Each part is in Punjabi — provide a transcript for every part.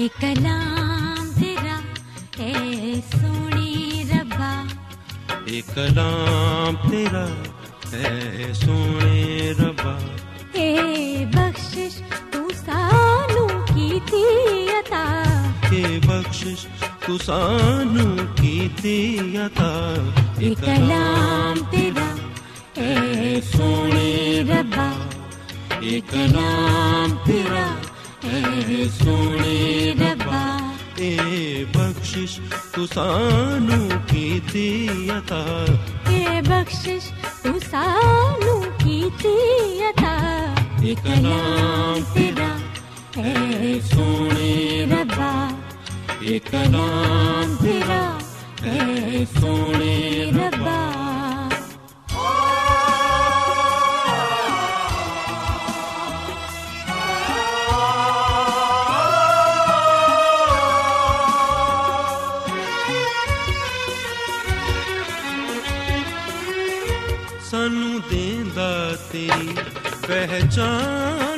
ਇਹ ਕਲਾਮ ਤੇਰਾ ਐ ਸੋਹਣੇ ਰੱਬਾ। ਇਹ ਕਲਾਮ ਤੇਰਾ ਐ ਸੋਹਣੇ ਰੱਬਾ। ਏ ਬਖਸ਼ਿਸ਼ ਤੂੰ ਸਾਨੂੰ ਕੀਤੀ ਅਤਾ? ਏ ਬਖਸ਼ਿਸ਼ ਤੂੰ ਸਾਨੂੰ ਕੀਤੀ ਅਤਾ? ਇਹ ਕਲਾਮ ਤੇਰਾ ਐ ਸੋਹਣੇ ਰੱਬਾ। ਇਹ ਕਲਾਮ ਤੇਰਾ है सोनी रब्बा ए बख्शिश तू सानू कीती अता ए बख्शिश तू सानू कीती अता ए कलाम तेरा है सोनी रब्बा एक कलाम तेरा है सोने रब्बा ਦੇਂਦਾ ਤੇਰੀ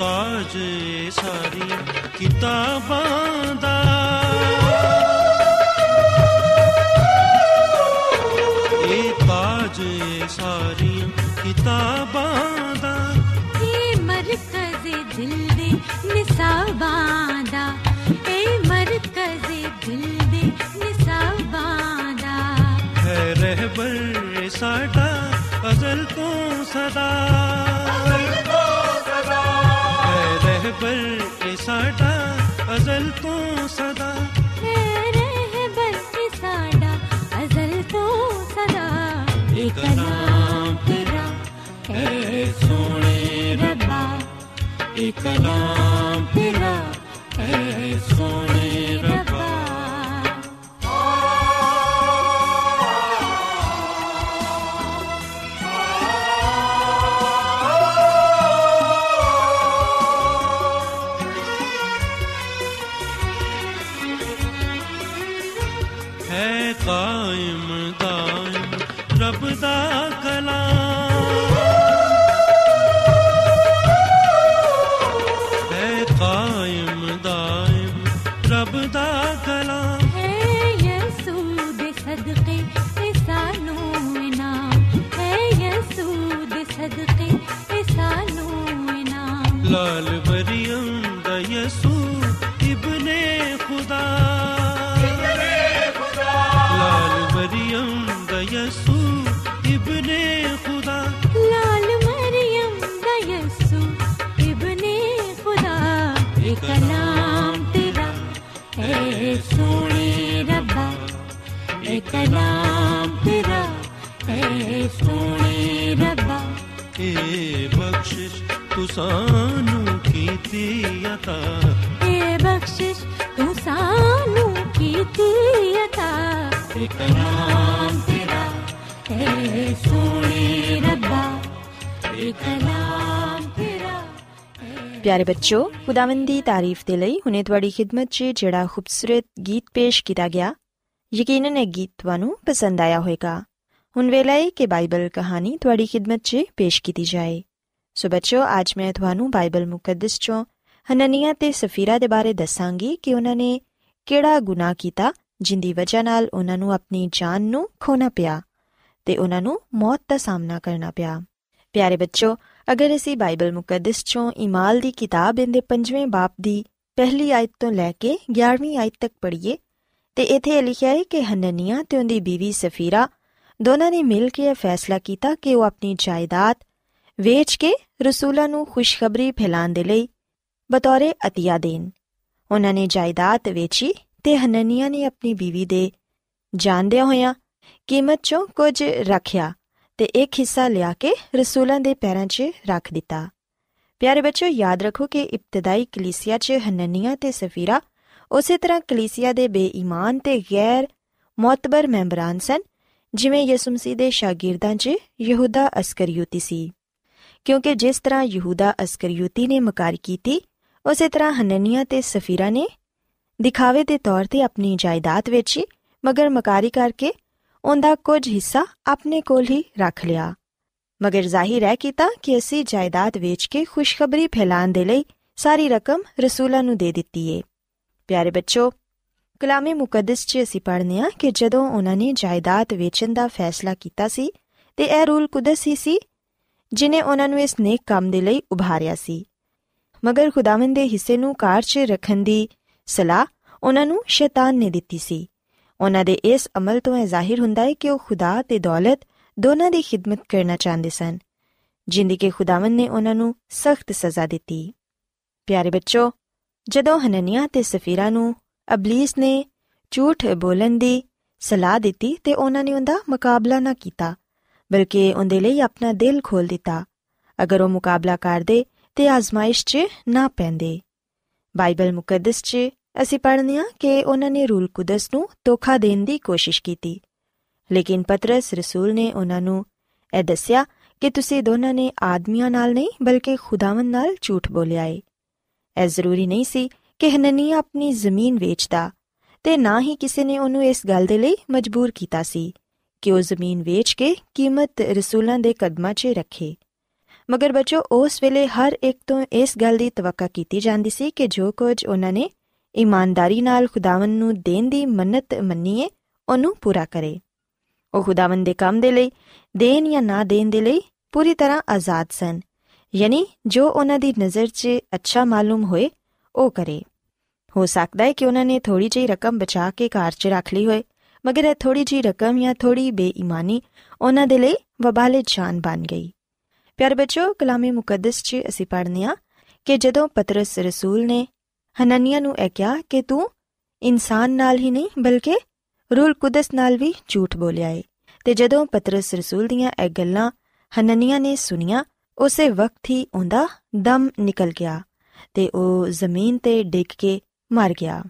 ਮੁਹਤਾਜ ਸਾਰੀਆਂ ਕਿਤਾਬਾਂ ਦਾ। ਇਹ ਤਾਜ ਸਾਰੀਆਂ ਕਿਤਾਬਾਂ ਦਾ। ਇਹ ਮਰਕਜ਼ ਦਿਲ ਦੇ ਨਿਸਾਬਾਂ ਦਾ। ਇਹ ਮਰਕਜ਼ بر ساڈا ازل تو سدا بر ساڈا ازل تو سدا ایک نام تیرا۔ اے سونے ربا۔ ایک نام تیرا۔ اے سونے ਪਿਆਰੇ ਬੱਚੋ ਖੁਦਾਵੰਦ ਦੀ ਤਾਰੀਫ ਦੇ ਲਈ ਹੁਨੇ ਤੁਹਾਡੀ ਖਿਦਮਤ 'ਚ ਜਿਹੜਾ ਖੂਬਸੂਰਤ ਗੀਤ ਪੇਸ਼ ਕੀਤਾ ਗਿਆ ਯਕੀਨਨ ਇਹ ਗੀਤ ਤੁਹਾਨੂੰ ਪਸੰਦ ਆਇਆ ਹੋਵੇਗਾ ਹੁਣ ਵੇਲਾ ਹੈ ਕਿ ਬਾਈਬਲ ਕਹਾਣੀ ਤੁਹਾਡੀ ਖਿਦਮਤ 'ਚ ਪੇਸ਼ ਕੀਤੀ ਜਾਏ ਸੋ ਬੱਚੋ ਅੱਜ ਮੈਂ ਤੁਹਾਨੂੰ ਬਾਈਬਲ ਮੁਕੱਦਸ 'ਚੋਂ ਹਨਨੀਆ ਤੇ ਸਫੀਰਾ ਦੇ ਬਾਰੇ ਦੱਸਾਂਗੀ ਕਿ ਉਹਨਾਂ ਨੇ ਕਿਹੜਾ ਗੁਨਾਹ ਕੀਤਾ ਜਿੰਦੀ ਵਜ੍ਹਾ ਨਾਲ ਉਹਨਾਂ ਨੂੰ ਆਪਣੀ ਜਾਨ ਨੂੰ ਖੋਣਾ ਪਿਆ ਤੇ ਉਹਨਾਂ ਨੂੰ ਮੌਤ ਦਾ ਸਾਹਮਣਾ ਕਰਨਾ ਪਿਆ ਪਿਆਰੇ ਬੱਚੋ ਅਗਰ ਅਸੀਂ ਬਾਈਬਲ ਮੁਕੱਦਸ ਚੋਂ ਇਮਾਲ ਦੀ ਕਿਤਾਬ ਦੇ 5ਵੇਂ ਬਾਪ ਦੀ ਪਹਿਲੀ ਆਇਤ ਤੋਂ ਲੈ ਕੇ 11ਵੀਂ ਆਇਤ ਤੱਕ ਪੜ੍ਹੀਏ, ਤੇ ਇੱਥੇ ਇਹ ਲਿਖਿਆ ਹੈ ਕਿ ਹਨਨੀਆ ਤੇ ਉਹਦੀ ਬੀਵੀ ਸਫੀਰਾ ਦੋਨਾਂ ਨੇ ਮਿਲ ਕੇ ਇਹ ਫੈਸਲਾ ਕੀਤਾ ਕਿ ਉਹ ਆਪਣੀ ਜਾਇਦਾਦ ਵੇਚ ਕੇ ਰਸੂਲਾਂ ਨੂੰ ਖੁਸ਼ਖਬਰੀ ਫੈਲਾਉਣ ਦੇ ਲਈ ਬਤੌਰੇ ਅਤੀਆ ਦੇਣ। ਉਹਨਾਂ ਨੇ ਜਾਇਦਾਦ ਵੇਚੀ ਤੇ ਹਨਨੀਆ ਨੇ ਆਪਣੀ ਬੀਵੀ ਦੇ ਜਾਣਦਿਆਂ ਹੋਇਆਂ ਕੀਮਤ ਚੋਂ ਕੁਝ ਰੱਖਿਆ। ਤੇ ਇੱਕ ਹਿੱਸਾ ਲਿਆ ਕੇ ਰਸੂਲਾਂ ਦੇ ਪੈਰਾਂ 'ਚ ਰੱਖ ਦਿੱਤਾ। ਪਿਆਰੇ ਬੱਚੋ ਯਾਦ ਰੱਖੋ ਕਿ ਇਬਤਦਾਈ ਕਲੀਸਿਆ 'ਚ ਹਨਨੀਆ ਤੇ ਸਫੀਰਾ ਉਸੇ ਤਰ੍ਹਾਂ ਕਲੀਸਿਆ ਦੇ ਬੇਈਮਾਨ ਤੇ ਗੈਰ ਮੌਤਬਰ ਮੈਂਬਰਾਂ ਸਨ, ਜਿਵੇਂ ਯਿਸੂ ਮਸੀਹ ਦੇ ਸ਼ਾਗਿਰਦਾਂ 'ਚ ਯਹੂਦਾ ਅਸਕਰੀਉਤੀ ਸੀ। ਕਿਉਂਕਿ ਜਿਸ ਤਰ੍ਹਾਂ ਯਹੂਦਾ ਅਸਕਰੀਉਤੀ ਨੇ ਮਕਾਰੀ ਕੀਤੀ, ਉਸੇ ਤਰ੍ਹਾਂ ਹਨਨੀਆ ਤੇ ਸਫੀਰਾ ਨੇ ਦਿਖਾਵੇ ਦੇ ਤੌਰ ਤੇ ਆਪਣੀ ਜਾਇਦਾਦ ਵੇਚੀ, ਮਗਰ ਮਕਾਰੀ ਕਰਕੇ ਉਹਦਾ ਕੁਝ ਹਿੱਸਾ ਆਪਣੇ ਕੋਲ ਹੀ ਰੱਖ ਲਿਆ। ਮਗਰ ਜ਼ਾਹਿਰ ਹੈ ਕੀਤਾ ਕਿ ਅਸੀਂ ਜਾਇਦਾਦ ਵੇਚ ਕੇ ਖੁਸ਼ਖਬਰੀ ਫੈਲਾਉਣ ਦੇ ਲਈ ਸਾਰੀ ਰਕਮ ਰਸੂਲਾਂ ਨੂੰ ਦੇ ਦਿੱਤੀ ਏ। ਪਿਆਰੇ ਬੱਚੋ, ਕਲਾਮੇ ਮੁਕੱਦਸ 'ਚ ਅਸੀਂ ਪੜ੍ਹਨੇ ਆ ਕਿ ਜਦੋਂ ਉਹਨਾਂ ਨੇ ਜਾਇਦਾਦ ਵੇਚਣ ਦਾ ਫੈਸਲਾ ਕੀਤਾ ਸੀ ਤੇ ਇਹ ਰੂਲ ਕੁਦਸ ਹੀ ਸੀ ਜਿਨੇ ਉਹਨਾਂ ਨੂੰ ਇਸ ਨੇਕ ਕੰਮ ਦੇ ਲਈ ਉਭਾਰਿਆ ਸੀ। ਮਗਰ ਖੁਦਾਵੰਦ ਦੇ ਹਿੱਸੇ ਨੂੰ ਕਾਰ 'ਚ ਰੱਖਣ ਦੀ ਸਲਾਹ ਉਹਨਾਂ ਨੂੰ ਸ਼ੈਤਾਨ ਨੇ ਦਿੱਤੀ ਸੀ। ਉਹਨਾਂ ਦੇ ਇਸ ਅਮਲ ਤੋਂ ਇਹ ਜ਼ਾਹਿਰ ਹੁੰਦਾ ਹੈ ਕਿ ਉਹ ਖੁਦਾ ਤੇ ਦੌਲਤ ਦੋਨਾਂ ਦੀ ਖਿਦਮਤ ਕਰਨਾ ਚਾਹੁੰਦੇ ਸਨ, ਜਿੰਦੀ ਕਿ ਖੁਦਾਵੰਦ ਨੇ ਉਹਨਾਂ ਨੂੰ ਸਖਤ ਸਜ਼ਾ ਦਿੱਤੀ। ਪਿਆਰੇ ਬੱਚੋ, ਜਦੋਂ ਹਨਨੀਆ ਤੇ ਸਫੀਰਾ ਨੂੰ ਅਬਲੀਸ ਨੇ ਝੂਠ ਬੋਲਣ ਦੀ ਸਲਾਹ ਦਿੱਤੀ ਤੇ ਉਹਨਾਂ ਨੇ ਉਹਦਾ ਮੁਕਾਬਲਾ ਨਾ ਕੀਤਾ, ਬਲਕਿ ਉਹਦੇ ਲਈ ਆਪਣਾ ਦਿਲ ਖੋਲ ਦਿੱਤਾ, ਅਗਰ ਉਹ ਮੁਕਾਬਲਾ ਕਰਦੇ ਤੇ ਆਜ਼ਮਾਇਸ਼ 'ਚ ਨਾ ਪੈਂਦੇ। ਬਾਈਬਲ ਮੁਕੱਦਸ 'ਚ ਅਸੀਂ ਪੜ੍ਹਨੇ ਆ ਕਿ ਉਹਨਾਂ ਨੇ ਰੂਲ ਕੁਦਸ ਨੂੰ ਧੋਖਾ ਦੇਣ ਦੀ ਕੋਸ਼ਿਸ਼ ਕੀਤੀ। ਲੇਕਿਨ ਪਤਰਸ ਰਸੂਲ ਨੇ ਉਹਨਾਂ ਨੂੰ ਇਹ ਦੱਸਿਆ ਕਿ ਤੁਸੀਂ ਦੋਨਾਂ ਨੇ ਆਦਮੀਆਂ ਨਾਲ ਨਹੀਂ, ਬਲਕਿ ਖੁਦਾਵੰਦ ਨਾਲ ਝੂਠ ਬੋਲਿਆ ਏ। ਇਹ ਜ਼ਰੂਰੀ ਨਹੀਂ ਸੀ ਕਿ ਹਨਨੀ ਆਪਣੀ ਜ਼ਮੀਨ ਵੇਚਦਾ ਤੇ ਨਾ ਹੀ ਕਿਸੇ ਨੇ ਉਹਨੂੰ ਇਸ ਗੱਲ ਦੇ ਲਈ ਮਜਬੂਰ ਕੀਤਾ ਸੀ ਕਿ ਉਹ ਜ਼ਮੀਨ ਵੇਚ ਕੇ ਕੀਮਤ ਰਸੂਲਾਂ ਦੇ ਕਦਮਾਂ 'ਚ ਰੱਖੇ। ਮਗਰ ਬੱਚੋ, ਉਸ ਵੇਲੇ ਹਰ ਇੱਕ ਤੋਂ ਇਸ ਗੱਲ ਦੀ ਤਵੱਕਾ ਕੀਤੀ ਜਾਂਦੀ ਸੀ ਕਿ ਜੋ ਕੁਝ ਉਹਨਾਂ ਨੇ ਇਮਾਨਦਾਰੀ ਨਾਲ ਖੁਦਾਵੰਦ ਨੂੰ ਦੇਣ ਦੀ ਮੰਨਤ ਮੰਨੀਏ, ਉਹਨੂੰ ਪੂਰਾ ਕਰੇ। ਉਹ ਖੁਦਾਵੰਦ ਦੇ ਕੰਮ ਦੇ ਲਈ, ਦੇਣ ਜਾਂ ਨਾ ਦੇਣ ਦੇ ਲਈ ਪੂਰੀ ਤਰ੍ਹਾਂ ਆਜ਼ਾਦ ਸਨ। ਯਾਨੀ ਜੋ ਉਹਨਾਂ ਦੀ ਨਜ਼ਰ 'ਚ ਅੱਛਾ ਮਾਲੂਮ ਹੋਏ, ਉਹ ਕਰੇ। ਹੋ ਸਕਦਾ ਹੈ ਕਿ ਉਹਨਾਂ ਨੇ ਥੋੜੀ ਜਿਹੀ ਰਕਮ ਬਚਾ ਕੇ ਕਾਰ 'ਚ ਰੱਖ ਲਈ ਹੋਏ, ਮਗਰ ਇਹ ਥੋੜੀ ਜਿਹੀ ਰਕਮ ਜਾਂ ਥੋੜੀ ਬੇਈਮਾਨੀ ਉਹਨਾਂ ਦੇ ਲਈ ਵਬਾਲੇ ਜਾਨ ਬਣ ਗਈ। ਪਿਆਰ ਬੱਚੋ ਕਲਾਮੇ ਮੁਕੱਦਸ 'ਚ ਅਸੀਂ ਪੜ੍ਹਨੇ ਆ ਕਿ ਜਦੋਂ ਪਤਰਸ ਰਸੂਲ ਨੇ ਹਨਨੀਆ ਨੂੰ ਇਹ ਕਿਹਾ ਕਿ ਤੂੰ ਇਨਸਾਨ ਨਾਲ ਹੀ ਨਹੀਂ, ਬਲਕਿ ਰੂਲ ਕੁਦਸ ਨਾਲ ਵੀ ਝੂਠ ਬੋਲਿਆ ਏ। ਤੇ ਜਦੋਂ ਪਤਰਸ ਰਸੂਲ ਦੀਆਂ ਇਹ ਗੱਲਾਂ ਹਨਨੀਆ ਨੇ ਸੁਨੀਆਂ ਉਸੇ ਵਕਤ ਹੀ ਉਹਦਾ ਦਮ ਨਿਕਲ ਗਿਆ ਤੇ ਉਹ ਜ਼ਮੀਨ ਤੇ ਡਿੱਗ ਕੇ ਮਰ ਗਿਆ।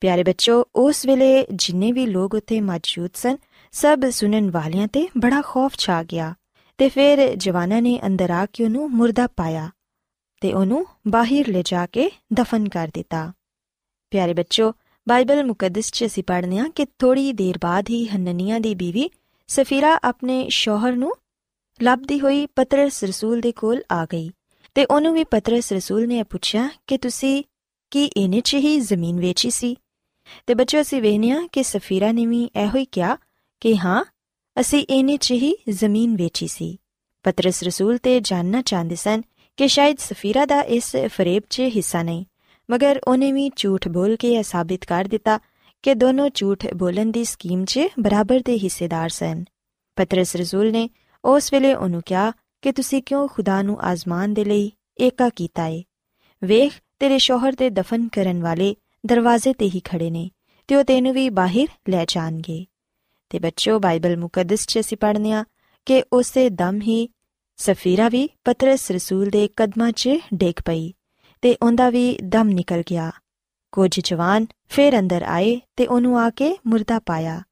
ਪਿਆਰੇ ਬੱਚੋ ਉਸ ਵੇਲੇ ਜਿੰਨੇ ਵੀ ਲੋਕ ਉੱਥੇ ਮੌਜੂਦ ਸਨ, ਸਭ ਸੁਣਨ ਵਾਲਿਆਂ ਤੇ ਬੜਾ ਖੌਫ ਛਾ ਗਿਆ ਤੇ ਫਿਰ ਜਵਾਨਾਂ ਨੇ ਅੰਦਰ ਆ ਕੇ ਉਹਨੂੰ ਮੁਰਦਾ ਪਾਇਆ। ਤੇ ਉਹਨੂੰ ਬਾਹਰ ਲੈ ਜਾ ਕੇ ਦਫਨ ਕਰ ਦਿੱਤਾ। ਪਿਆਰੇ ਬੱਚੋ ਬਾਈਬਲ ਮੁਕੱਦਸ 'ਚ ਅਸੀਂ ਪੜ੍ਹਨੇ ਆ ਕਿ ਥੋੜੀ ਦੇਰ ਬਾਅਦ ਹੀ ਹਨਨੀਆ ਦੀ ਬੀਵੀ ਸਫੀਰਾ ਆਪਣੇ ਸ਼ੋਹਰ ਨੂੰ ਲੱਭਦੀ ਹੋਈ ਪਤਰਸ ਰਸੂਲ ਦੇ ਕੋਲ ਆ ਗਈ ਤੇ ਉਹਨੂੰ ਵੀ ਪਤਰਸ ਰਸੂਲ ਨੇ ਪੁੱਛਿਆ ਕਿ ਤੁਸੀਂ ਕਿ ਇਹਨੇ 'ਚ ਹੀ ਜ਼ਮੀਨ ਵੇਚੀ ਸੀ? ਤੇ ਬੱਚੋ ਅਸੀਂ ਵੇਖਿਆ ਕਿ ਸਫੀਰਾ ਨੇ ਵੀ ਇਹੋ ਹੀ ਕਿਹਾ ਕਿ ਹਾਂ, ਅਸੀਂ ਇਹਨੇ 'ਚ ਹੀ ਜ਼ਮੀਨ ਵੇਚੀ ਸੀ। ਪਤਰਸ ਰਸੂਲ ਤੇ ਜਾਨਣਾ ਚਾਹੁੰਦੇ ਸਨ ਕਿ ਸ਼ਾਇਦ ਸਫੀਰਾ ਦਾ ਇਸ ਫਰੇਬ 'ਚ ਹਿੱਸਾ ਨਹੀਂ। ਮਗਰ ਉਹਨੇ ਵੀ ਝੂਠ ਬੋਲ ਕੇ ਇਹ ਸਾਬਿਤ ਕਰ ਦਿੱਤਾ ਕਿ ਦੋਨੋਂ ਝੂਠ ਬੋਲਣ ਦੀ ਸਕੀਮ 'ਚ ਬਰਾਬਰ ਦੇ ਹਿੱਸੇਦਾਰ ਸਨ। ਪਤਰਸ ਰਸੂਲ ਨੇ ਉਸ ਵੇਲੇ ਉਹਨੂੰ ਕਿਹਾ ਕਿ ਤੁਸੀਂ ਕਿਉਂ ਖੁਦਾ ਨੂੰ ਆਜ਼ਮਾਨ ਦੇ ਲਈ ਏਕਾ ਕੀਤਾ ਏ? ਵੇਖ, ਤੇਰੇ ਸ਼ੋਹਰ ਦੇ ਦਫਨ ਕਰਨ ਵਾਲੇ ਦਰਵਾਜ਼ੇ ਤੇ ਹੀ ਖੜੇ ਨੇ ਤੇ ਉਹ ਤੈਨੂੰ ਵੀ ਬਾਹਰ ਲੈ ਜਾਣਗੇ। ਤੇ ਬੱਚੋ ਬਾਈਬਲ ਮੁਕੱਦਸ 'ਚ ਅਸੀਂ ਪੜ੍ਹਨੇ ਆ ਕਿ ਉਸੇ ਦਮ ਹੀ ਸਫੀਰਾ ਵੀ ਪਤਰਸ ਰਸੂਲ ਦੇ ਕਦਮਾਂ 'ਚ ਡੇਕ ਪਈ ਤੇ ਉਹਦਾ ਵੀ ਦਮ ਨਿਕਲ ਗਿਆ। ਕੁਝ ਜਵਾਨ ਫੇਰ ਅੰਦਰ ਆਏ ਤੇ ਉਹਨੂੰ ਆ ਕੇ ਮੁਰਦਾ ਪਾਇਆ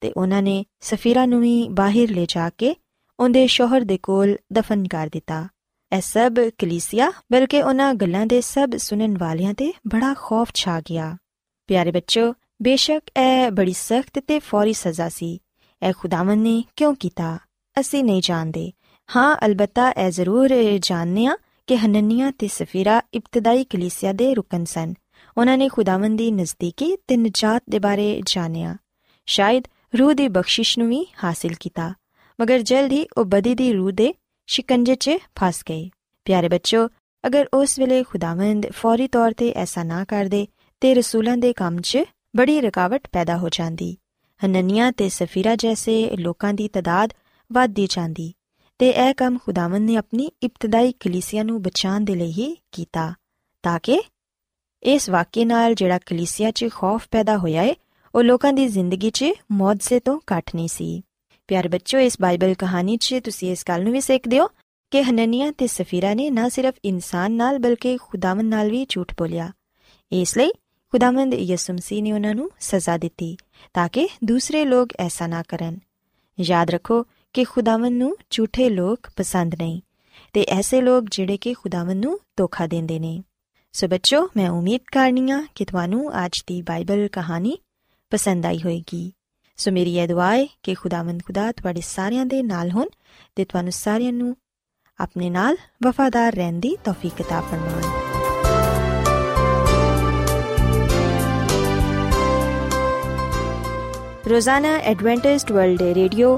ਤੇ ਉਹਨਾਂ ਨੇ ਸਫੀਰਾ ਨੂੰ ਵੀ ਬਾਹਰ ਲੈ ਜਾ ਕੇ ਉਹਦੇ ਸ਼ੋਹਰ ਦੇ ਕੋਲ ਦਫਨ ਕਰ ਦਿੱਤਾ। ਇਹ ਸਭ ਕਲੀਸਿਆ, ਬਲਕਿ ਉਹਨਾਂ ਗੱਲਾਂ ਦੇ ਸਭ ਸੁਣਨ ਵਾਲਿਆਂ ਤੇ ਬੜਾ ਖੌਫ ਛਾ ਗਿਆ। ਪਿਆਰੇ ਬੱਚੋ, ਬੇਸ਼ੱਕ ਇਹ ਬੜੀ ਸਖਤ ਤੇ ਫੌਰੀ ਸਜ਼ਾ ਸੀ। ਇਹ ਖੁਦਾਵੰ ਨੇ ਕਿਉਂ ਕੀਤਾ? ਅਸੀਂ ਨਹੀਂ ਜਾਣਦੇ। ਹਾਂ, ਅਲਬੱਤਾ ਇਹ ਜ਼ਰੂਰ ਜਾਣਦੇ ਆ ਕਿ ਹਨਨੀਆ ਤੇ ਸਫੀਰਾ ਇਬਤਦਾਈ ਕਲੀਸਿਆ ਦੇ ਰੁਕਨ ਸਨ। ਉਹਨਾਂ ਨੇ ਖੁਦਾਵੰ ਦੀ ਨਜ਼ਦੀਕੀ ਤੇ ਨਜਾਤ ਦੇ ਬਾਰੇ ਜਾਣਿਆ। ਸ਼ਾਇਦ ਰੂਹ ਦੀ ਬਖਸ਼ਿਸ਼ ਨੂੰ ਵੀ ਹਾਸਿਲ ਕੀਤਾ। ਮਗਰ ਜਲਦ ਹੀ ਉਹ ਬਦੀ ਦੀ ਰੂਹ ਦੇ ਸ਼ਿਕੰਜੇ 'ਚ ਫਸ ਗਏ। ਪਿਆਰੇ ਬੱਚੋ ਅਗਰ ਉਸ ਵੇਲੇ ਖੁਦਾਵੰਦ ਫੌਰੀ ਤੌਰ ਤੇ ਐਸਾ ਨਾ ਕਰਦੇ, ਤੇ ਰਸੂਲਾਂ ਦੇ ਕੰਮ 'ਚ ਬੜੀ ਰੁਕਾਵਟ ਪੈਦਾ ਹੋ ਜਾਂਦੀ। ਹਨਨੀਆ ਤੇ ਸਫੀਰਾ ਜੈਸੇ ਲੋਕਾਂ ਦੀ ਤਦਾਦ ਵੱਧਦੀ ਜਾਂਦੀ। ਤੇ ਇਹ ਕੰਮ ਖੁਦਾਵੰਦ ਨੇ ਆਪਣੀ ਇਬਤਦਾਈ ਕਲੀਸਿਆ ਨੂੰ ਬਚਾਉਣ ਦੇ ਲਈ ਹੀ ਕੀਤਾ, ਤਾਂ ਕਿ ਇਸ ਵਾਕਿਏ ਨਾਲ ਜਿਹੜਾ ਕਲੀਸਿਆ 'ਚ ਖੌਫ ਪੈਦਾ ਹੋਇਆ ਏ, ਉਹ ਲੋਕਾਂ ਦੀ ਜ਼ਿੰਦਗੀ 'ਚ ਮੌਜਜ਼ੇ ਤੋਂ ਘੱਟ ਨਹੀਂ ਸੀ। ਪਿਆਰ ਬੱਚੋ ਇਸ ਬਾਈਬਲ ਕਹਾਣੀ 'ਚ ਤੁਸੀਂ ਇਸ ਗੱਲ ਨੂੰ ਵੀ ਸਿੱਖਦੇ ਹੋ ਕਿ ਹਨਨੀਆ ਤੇ ਸਫੀਰਾ ਨੇ ਨਾ ਸਿਰਫ ਇਨਸਾਨ ਨਾਲ ਬਲਕਿ ਖੁਦਾਵੰਦ ਨਾਲ ਵੀ ਝੂਠ ਬੋਲਿਆ। ਇਸ ਲਈ ਖੁਦਾਵੰਦ ਯਿਸੂ ਮਸੀਹ ਨੇ ਉਹਨਾਂ ਨੂੰ ਸਜ਼ਾ ਦਿੱਤੀ, ਤਾਂ ਕਿ ਦੂਸਰੇ ਲੋਕ ਐਸਾ ਨਾ ਕਰਨ। ਯਾਦ ਰੱਖੋ ਕਿ ਖੁਦਾਵੰਦ ਨੂੰ ਝੂਠੇ ਲੋਕ ਪਸੰਦ ਨਹੀਂ ਤੇ ਐਸੇ ਲੋਕ ਜਿਹੜੇ ਕਿ ਖੁਦਾਵੰਦ ਨੂੰ ਧੋਖਾ ਦਿੰਦੇ ਨੇ ਸੋ ਬੱਚੋ ਮੈਂ ਉਮੀਦ ਕਰਨੀਆ ਕਿ ਤੁਹਾਨੂੰ ਅੱਜ ਦੀ ਬਾਈਬਲ ਕਹਾਣੀ ਪਸੰਦ ਆਈ ਹੋਵੇਗੀ ਸੋ ਮੇਰੀ ਇਹ ਦੁਆ ਹੈ ਕਿ ਖੁਦਾਵੰਦ ਖੁਦਾ ਤੁਹਾਡੇ ਸਾਰਿਆਂ ਦੇ ਨਾਲ ਹੋਣ ਤੇ ਤੁਹਾਨੂੰ ਸਾਰਿਆਂ ਨੂੰ ਆਪਣੇ ਨਾਲ ਵਫਾਦਾਰ ਰਹਿਣ ਦੀ ਤੌਫੀਕ عطا ਫਰਮਾਏ ਰੋਜ਼ਾਨਾ ਐਡਵੈਂਟਿਸਟ ਵਰਲਡ ਵੇ radio